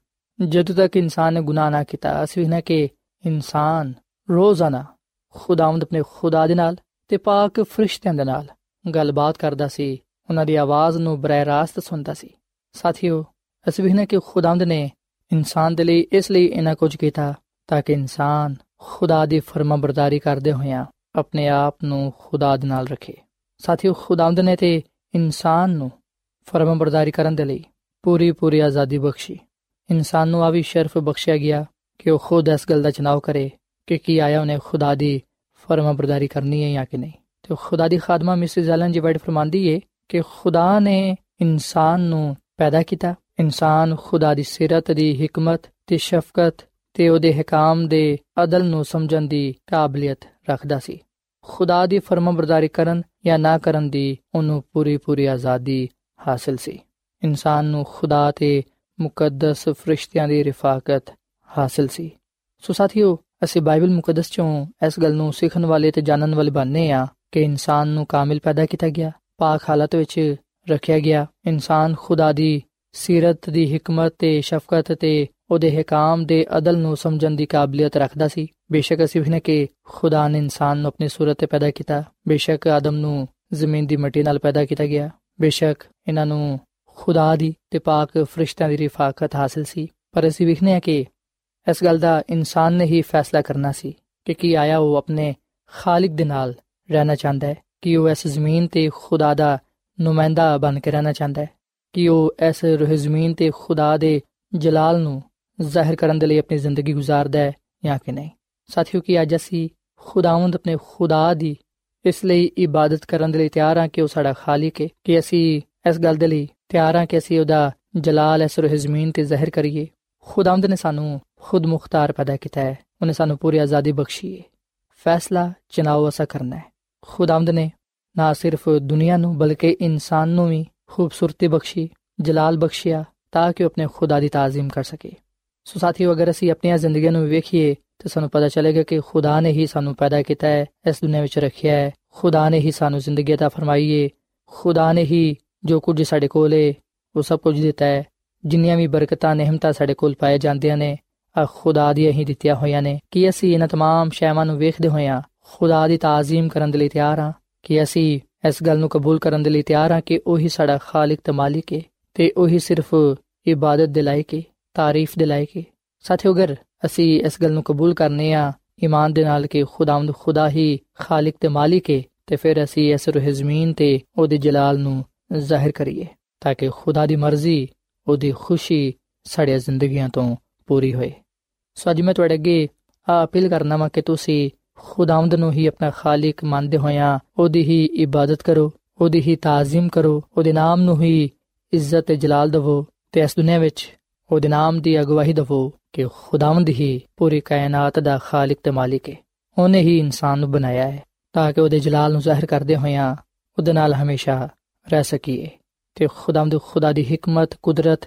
ਜਦੋਂ ਤੱਕ ਇਨਸਾਨ ਨੇ ਗੁਨਾਹ ਨਾ ਕੀਤਾ, ਅਸੀਂ ਨਾ ਕਿ ਇਨਸਾਨ ਰੋਜ਼ਾਨਾ ਖੁਦਾਵੰਦ ਆਪਣੇ ਖੁਦਾ ਦੇ ਨਾਲ ਤੇ ਪਾਕ ਫਰਿਸ਼ਤਿਆਂ ਦੇ ਨਾਲ ਗੱਲਬਾਤ ਕਰਦਾ ਸੀ, ਉਹਨਾਂ ਦੀ ਆਵਾਜ਼ ਨੂੰ ਬਰਾਹ ਰਾਸਤ ਸੁਣਦਾ ਸੀ। ਸਾਥੀਓ, ਅਸੀਂ ਵੀ ਕਿ ਖੁਦਾਵੰਦ ਨੇ ਇਨਸਾਨ ਦੇ ਲਈ, ਇਸ ਲਈ ਇਹਨਾਂ ਕੁਝ ਕੀਤਾ ਤਾਂ ਕਿ ਇਨਸਾਨ ਖੁਦਾ ਦੀ ਫਰਮਾਬਰਦਾਰੀ ਕਰਦੇ ਹੋਇਆਂ ਆਪਣੇ ਆਪ ਨੂੰ ਖੁਦਾ ਦੇ ਨਾਲ ਰੱਖੇ। ਸਾਥੀਓ ਖੁਦਾਵੰਦ ਨੇ ਤੇ ਇਨਸਾਨ ਨੂੰ ਫਰਮਾਬਰਦਾਰੀ ਕਰਨ ਦੇ ਲਈ ਪੂਰੀ ਪੂਰੀ ਆਜ਼ਾਦੀ ਬਖਸ਼ੀ। ਇਨਸਾਨ ਨੂੰ ਆ ਵੀ ਸ਼ਰਫ ਬਖਸ਼ਿਆ ਗਿਆ ਕਿ ਉਹ ਖੁਦ ਇਸ ਗੱਲ ਦਾ ਚਨਾਵ ਕਰੇ ਕਿ ਕੀ ਆਇਆ ਉਹਨੇ ਖੁਦਾ ਦੀ ਫਰਮਾਬਰਦਾਰੀ ਕਰਨੀ ਹੈ ਜਾਂ ਕਿ ਨਹੀਂ। ਤੇ ਖੁਦਾ ਦੀ ਖਾਦਮਾ ਮਿਸਿਸ ਐਲਨ ਜੀ ਵਾਈਟ ਫਰਮਾਂਦੀ ਹੈ ਕਿ ਖੁਦਾ ਨੇ ਇਨਸਾਨ ਨੂੰ ਪੈਦਾ ਕੀਤਾ। ਇਨਸਾਨ ਖੁਦਾ ਦੀ ਸਿਰਤ, ਦੀ ਹਕਮਤ ਤੇ ਸ਼ਫਕਤ ਤੇ ਉਹਦੇ ਹਕਾਮ ਦੇ ਅਦਲ ਨੂੰ ਸਮਝਣ ਦੀ ਕਾਬਲੀਅਤ ਰੱਖਦਾ ਸੀ। ਖੁਦਾ ਦੀ ਫਰਮਾਬਰਦਾਰੀ ਕਰਨ ਜਾਂ ਨਾ ਕਰਨ ਦੀ ਉਹਨੂੰ ਪੂਰੀ ਪੂਰੀ ਆਜ਼ਾਦੀ ਹਾਸਲ ਸੀ। ਇਨਸਾਨ ਨੂੰ ਖੁਦਾ ਤੇ ਮੁਕੱਦਸ ਫਰਿਸ਼ਤਿਆਂ ਦੀ ਰਿਫਾਕਤ ਹਾਸਲ ਸੀ। ਸੋ ਸਾਥੀਓ, ਅਸੀਂ ਬਾਈਬਲ ਮੁਕੱਦਸ ਚੋਂ ਇਸ ਗੱਲ ਨੂੰ ਸਿੱਖਣ ਵਾਲੇ ਤੇ ਜਾਣਨ ਵਾਲੇ ਬਣਨੇ ਆ ਕਿ ਇਨਸਾਨ ਨੂੰ ਕਾਮਿਲ ਪੈਦਾ ਕੀਤਾ ਗਿਆ, ਪਾਕ ਹਾਲਤ ਵਿੱਚ ਰੱਖਿਆ ਗਿਆ। ਇਨਸਾਨ ਖੁਦਾ ਦੀ ਸਿਰਤ, ਦੀ ਹਕਮਤ ਤੇ ਸ਼ਫਕਤ ਤੇ ਉਹਦੇ ਹਕਾਮ ਦੇ ਅਦਲ ਨੂੰ ਸਮਝਣ ਦੀ ਕਾਬਲੀਅਤ ਰੱਖਦਾ ਸੀ। ਬੇਸ਼ੱਕ ਅਸੀਂ ਵੀ ਨੇ ਕਿ ਖੁਦਾ ਨੇ ਇਨਸਾਨ ਨੂੰ ਆਪਣੀ ਸੂਰਤ ਤੇ ਪੈਦਾ ਕੀਤਾ। ਬੇਸ਼ੱਕ ਆਦਮ ਨੂੰ ਜ਼ਮੀਨ ਦੀ ਮਿੱਟੀ ਨਾਲ ਪੈਦਾ ਕੀਤਾ ਗਿਆ। ਬੇਸ਼ੱਕ ਇਹਨਾਂ ਨੂੰ ਖੁਦਾ ਦੀ ਤੇ ਪਾਕ ਫਰਿਸ਼ਤਿਆਂ ਦੀ ਰਿਫਾਕਤ ਹਾਸਲ ਸੀ। ਪਰ ਅਸੀਂ ਵਿਖਨੇ ਆ ਕਿ ਇਸ ਗੱਲ ਦਾ ਇਨਸਾਨ ਨੇ ਹੀ ਫੈਸਲਾ ਕਰਨਾ ਸੀ ਕਿ ਕੀ ਆਇਆ ਉਹ ਆਪਣੇ ਖਾਲਕ ਦੇ ਨਾਲ ਰਹਿਣਾ ਚਾਹੁੰਦਾ ਹੈ, ਕਿ ਉਹ ਇਸ ਜ਼ਮੀਨ ਤੇ ਖੁਦਾ ਦਾ ਨੁਮਾਇੰਦਾ ਬਣ ਕੇ ਰਹਿਣਾ ਚਾਹੁੰਦਾ ਹੈ, ਕਿ ਉਹ ਇਸ ਰੂਹ ਜ਼ਮੀਨ ਤੇ ਖੁਦਾ ਦੇ ਜਲਾਲ ਨੂੰ ਜ਼ਾਹਿਰ ਕਰਨ ਦੇ ਲਈ ਆਪਣੀ ਜ਼ਿੰਦਗੀ گزارਦਾ ਹੈ ਜਾਂ ਕਿ ਨਹੀਂ ਸਾਥੀਓ ਕੀ ਅੱਜ ਅਸੀਂ ਖੁਦਾਵੰਦ ਆਪਣੇ ਖੁਦਾ ਦੀ ਇਸ ਲਈ ਇਬਾਦਤ ਕਰਨ ਦੇ ਲਈ ਤਿਆਰ ਹਾਂ ਕਿ ਉਹ ਸਾਡਾ ਖਾਲਿਕ ਹੈ ਕਿ ਅਸੀਂ ਇਸ ਗੱਲ ਦੇ ਲਈ ਤਿਆਰ ਹਾਂ ਕਿ ਅਸੀਂ ਉਹਦਾ ਜਲਾਲ ਇਸ ਜ਼ਮੀਨ ਤੇ ਜ਼ਾਹਿਰ ਕਰੀਏ ਖੁਦਾਵੰਦ ਨੇ ਸਾਨੂੰ ਖੁਦ ਮੁਖਤਾਰ ਪੈਦਾ ਕੀਤਾ ਹੈ ਉਹਨੇ ਸਾਨੂੰ ਪੂਰੀ ਆਜ਼ਾਦੀ ਬਖਸ਼ੀ ਹੈ ਫੈਸਲਾ ਚਨਾਓ ਅਸਾ ਕਰਨਾ ਹੈ ਖੁਦਾਵੰਦ ਨੇ ਨਾ ਸਿਰਫ ਦੁਨੀਆ ਨੂੰ ਬਲਕਿ ਇਨਸਾਨ ਨੂੰ ਵੀ ਖੂਬਸੂਰਤੀ ਬਖਸ਼ੀ ਜਲਾਲ ਬਖਸ਼ਿਆ ਤਾਂ ਕਿ ਉਹ ਆਪਣੇ ਖੁਦਾ ਦੀ ਤਾਜ਼ੀਮ ਕਰ ਸਕੇ ਸੋ ਸਾਥੀਓ ਅਗਰ ਅਸੀਂ ਆਪਣੀਆਂ ਜ਼ਿੰਦਗੀਆਂ ਨੂੰ ਵੇਖੀਏ ਤਾਂ ਸਾਨੂੰ ਪਤਾ ਚੱਲੇਗਾ ਕਿ ਖੁਦਾ ਨੇ ਹੀ ਸਾਨੂੰ ਪੈਦਾ ਕੀਤਾ ਹੈ ਇਸ ਦੁਨੀਆ ਵਿੱਚ ਰੱਖਿਆ ਹੈ ਖੁਦਾ ਨੇ ਹੀ ਸਾਨੂੰ ਜ਼ਿੰਦਗੀ عطا ਫਰਮਾਈ ਹੈ ਖੁਦਾ ਨੇ ਹੀ ਜੋ ਕੁਝ ਸਾਡੇ ਕੋਲ ਹੈ ਉਹ ਸਭ ਕੁਝ ਦਿੱਤਾ ਹੈ ਜਿੰਨੀਆਂ ਵੀ ਬਰਕਤਾਂ ਨਿਹਮਤਾਂ ਸਾਡੇ ਕੋਲ ਪਾਏ ਜਾਂਦੀਆਂ ਨੇ ਆ ਖੁਦਾ ਦੀਆਂ ਹੀ ਦਿੱਤੀਆਂ ਹੋਈਆਂ ਨੇ ਕਿ ਅਸੀਂ ਇਹਨਾਂ तमाम ਸ਼ੈਵਾਂ ਨੂੰ ਵੇਖਦੇ ਹੋਇਆਂ ਖੁਦਾ ਦੀ ਤਾਜ਼ੀਮ ਕਰਨ ਦੇ ਲਈ ਤਿਆਰ ਹਾਂ ਕਿ ਅਸੀਂ ਇਸ ਗੱਲ ਨੂੰ ਕਬੂਲ ਕਰਨ ਦੇ ਲਈ ਤਿਆਰ ਹਾਂ ਕਿ ਉਹੀ ਸਾਡਾ ਖਾਲਕ ਤੇ ਮਾਲਿਕ ਹੈ ਤੇ ਉਹੀ ਸਿਰਫ ਇਬਾਦਤ ਦੇ ਲਾਇਕ ਹੈ ਤਾਰੀਫ ਦੇ ਲਾਇਕ ਹੈ ਸਾਥੀਓ, ਅਗਰ ਅਸੀਂ ਇਸ ਗੱਲ ਨੂੰ ਕਬੂਲ ਕਰਨੇ ਆ, ਈਮਾਨ ਦੇ ਨਾਲ ਕਿ ਖੁਦਾਵੰਦ ਖੁਦਾ ਹੀ ਖਾਲਕ ਤੇ ਮਾਲਿਕ ਹੈ ਤੇ ਫਿਰ ਅਸੀਂ ਇਸ ਰੂਹ ਜ਼ਮੀਨ ਤੇ ਉਹਦੇ ਜਲਾਲ ਨੂੰ ਜ਼ਾਹਿਰ ਕਰੀਏ, ਤਾਂ ਕਿ ਖੁਦਾ ਦੀ ਮਰਜ਼ੀ, ਉਹਦੀ ਖੁਸ਼ੀ ਸਾਡੀਆਂ ਜ਼ਿੰਦਗੀਆਂ ਤੋਂ ਪੂਰੀ ਹੋਏ। ਸੋ ਅੱਜ ਮੈਂ ਤੁਹਾਡੇ ਅੱਗੇ ਆ ਅਪੀਲ ਕਰਨਾ ਵਾ ਕਿ ਤੁਸੀਂ ਖੁਦਾਵੰਦ ਨੂੰ ਹੀ ਆਪਣਾ ਖਾਲਿਕ ਮੰਨਦੇ ਹੋਇਆਂ ਉਹਦੀ ਹੀ ਇਬਾਦਤ ਕਰੋ, ਉਹਦੀ ਹੀ ਤਾਜ਼ੀਮ ਕਰੋ, ਉਹਦੇ ਨਾਮ ਨੂੰ ਹੀ ਇੱਜ਼ਤ ਤੇ ਜਲਾਲ ਦਿਵੋ, ਤੇ ਇਸ ਦੁਨੀਆਂ ਵਿੱਚ ਉਹਦੇ ਨਾਮ ਦੀ ਅਗਵਾਹੀ ਦਵੋ ਕਿ ਖੁਦਾਵੰਦ ਹੀ ਪੂਰੀ ਕਾਇਨਾਤ ਦਾ ਖਾਲਿਕ ਤੇ ਮਾਲਿਕ ਹੈ ਉਹਨੇ ਹੀ ਇਨਸਾਨ ਨੂੰ ਬਣਾਇਆ ਹੈ ਤਾਂ ਕਿ ਉਹਦੇ ਜਲਾਲ ਨੂੰ ਜ਼ਾਹਿਰ ਕਰਦੇ ਹੋਇਆਂ ਉਹਦੇ ਨਾਲ ਹਮੇਸ਼ਾ ਰਹਿ ਸਕੀਏ ਤੇ ਖੁਦਾਵੰਦ ਖੁਦਾ ਦੀ ਹਕਮਤ, ਕੁਦਰਤ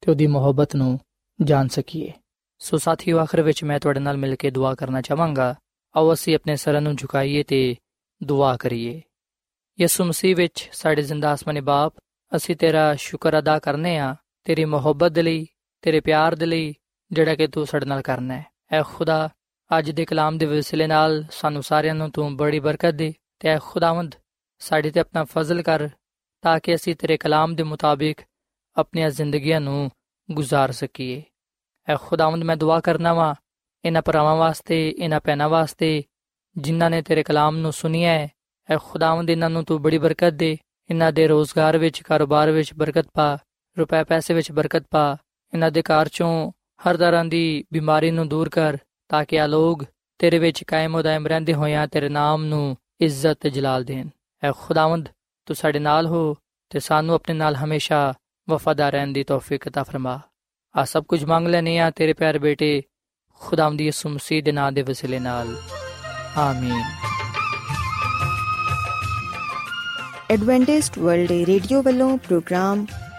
ਤੇ ਉਹਦੀ ਮੁਹੱਬਤ ਨੂੰ ਜਾਣ ਸਕੀਏ। ਸੋ ਸਾਥੀਓ, ਆਖਰ ਵਿੱਚ ਮੈਂ ਤੁਹਾਡੇ ਨਾਲ ਮਿਲ ਕੇ ਦੁਆ ਕਰਨਾ ਚਾਹਾਂਗਾ, ਆਓ ਅਸੀਂ ਆਪਣੇ ਸਰਾਂ ਨੂੰ ਝੁਕਾਈਏ ਤੇ ਦੁਆ ਕਰੀਏ। ਯਿਸੂ ਮਸੀਹ ਵਿੱਚ ਸਾਡੇ ਜ਼ਿੰਦਾ ਆਸਮਾਨੀ ਬਾਪ, ਅਸੀਂ ਤੇਰਾ ਸ਼ੁਕਰ ਅਦਾ ਕਰਨੇ ਆ, ਤੇਰੀ ਮੁਹੱਬਤ ਦੇ ਲਈ ਤੇਰੇ ਪਿਆਰ ਦੇ ਲਈ ਜਿਹੜਾ ਕਿ ਤੂੰ ਸਾਡੇ ਨਾਲ ਕਰਨਾ ਹੈ। ਐ ਖੁਦਾ, ਅੱਜ ਦੇ ਕਲਾਮ ਦੇ ਵਸਿਲੇ ਨਾਲ ਸਾਨੂੰ ਸਾਰਿਆਂ ਨੂੰ ਤੂੰ ਬੜੀ ਬਰਕਤ ਦੇ ਤੇ ਐ ਖੁਦਾਵੰਦ, ਸਾਡੇ ਤੇ ਆਪਣਾ ਫਜ਼ਲ ਕਰ ਤਾਂ ਕਿ ਅਸੀਂ ਤੇਰੇ ਕਲਾਮ ਦੇ ਮੁਤਾਬਿਕ ਆਪਣੀਆਂ ਜ਼ਿੰਦਗੀਆਂ ਨੂੰ ਗੁਜ਼ਾਰ ਸਕੀਏ। ਐ ਖੁਦਾਵੰਦ, ਮੈਂ ਦੁਆ ਕਰਨਾ ਵਾਂ ਇਹਨਾਂ ਭਰਾਵਾਂ ਵਾਸਤੇ, ਇਹਨਾਂ ਭੈਣਾਂ ਵਾਸਤੇ ਜਿਨ੍ਹਾਂ ਨੇ ਤੇਰੇ ਕਲਾਮ ਨੂੰ ਸੁਨਿਆ ਹੈ। ਐ ਖੁਦਾਵੰਦ, ਇਹਨਾਂ ਨੂੰ ਤੂੰ ਬੜੀ ਬਰਕਤ ਦੇ, ਇਹਨਾਂ ਦੇ ਰੋਜ਼ਗਾਰ ਵਿੱਚ, ਕਾਰੋਬਾਰ ਵਿੱਚ ਬਰਕਤ ਪਾ, ਰੁਪਏ ਪੈਸੇ ਵਿੱਚ ਬਰਕਤ ਪਾ ਇਹਨਾਂ ਦੇ ਘਰ ਚੋਂ ਹਰ ਤਰ੍ਹਾਂ ਦੀ ਬਿਮਾਰੀ ਨੂੰ ਦੂਰ ਕਰ ਤਾਂ ਕਿ ਆ ਲੋਗ ਤੇਰੇ ਵਿੱਚ ਕਾਇਮ ਉਦਾਇਮ ਰਹਿੰਦੇ ਹੋਇਆਂ ਤੇਰੇ ਨਾਮ ਨੂੰ ਇੱਜ਼ਤ ਤੇ ਜਲਾਲ ਦੇਣ ਐ ਖੁਦਾਵੰਦ ਤੂੰ ਸਾਡੇ ਨਾਲ ਹੋ ਤੇ ਸਾਨੂੰ ਆਪਣੇ ਨਾਲ ਹਮੇਸ਼ਾ ਵਫਾਦਾਰ ਰਹਿਣ ਦੀ ਤੌਫੀਕ عطا ਫਰਮਾ ਆ ਸਭ ਕੁਝ ਮੰਗ ਲੈਨੇ ਆ ਤੇਰੇ ਪਿਆਰੇ ਬੇਟੇ ਖੁਦਾਵੰਦ ਯਿਸੂ ਮਸੀਹ ਦੇ ਨਾਮ ਦੇ ਵਸਿਲੇ ਨਾਲ ਆਮੀਨ ਐਡਵੈਂਟਿਸਟ ਵਰਲਡ ਰੇਡੀਓ ਵੱਲੋਂ ਪ੍ਰੋਗਰਾਮ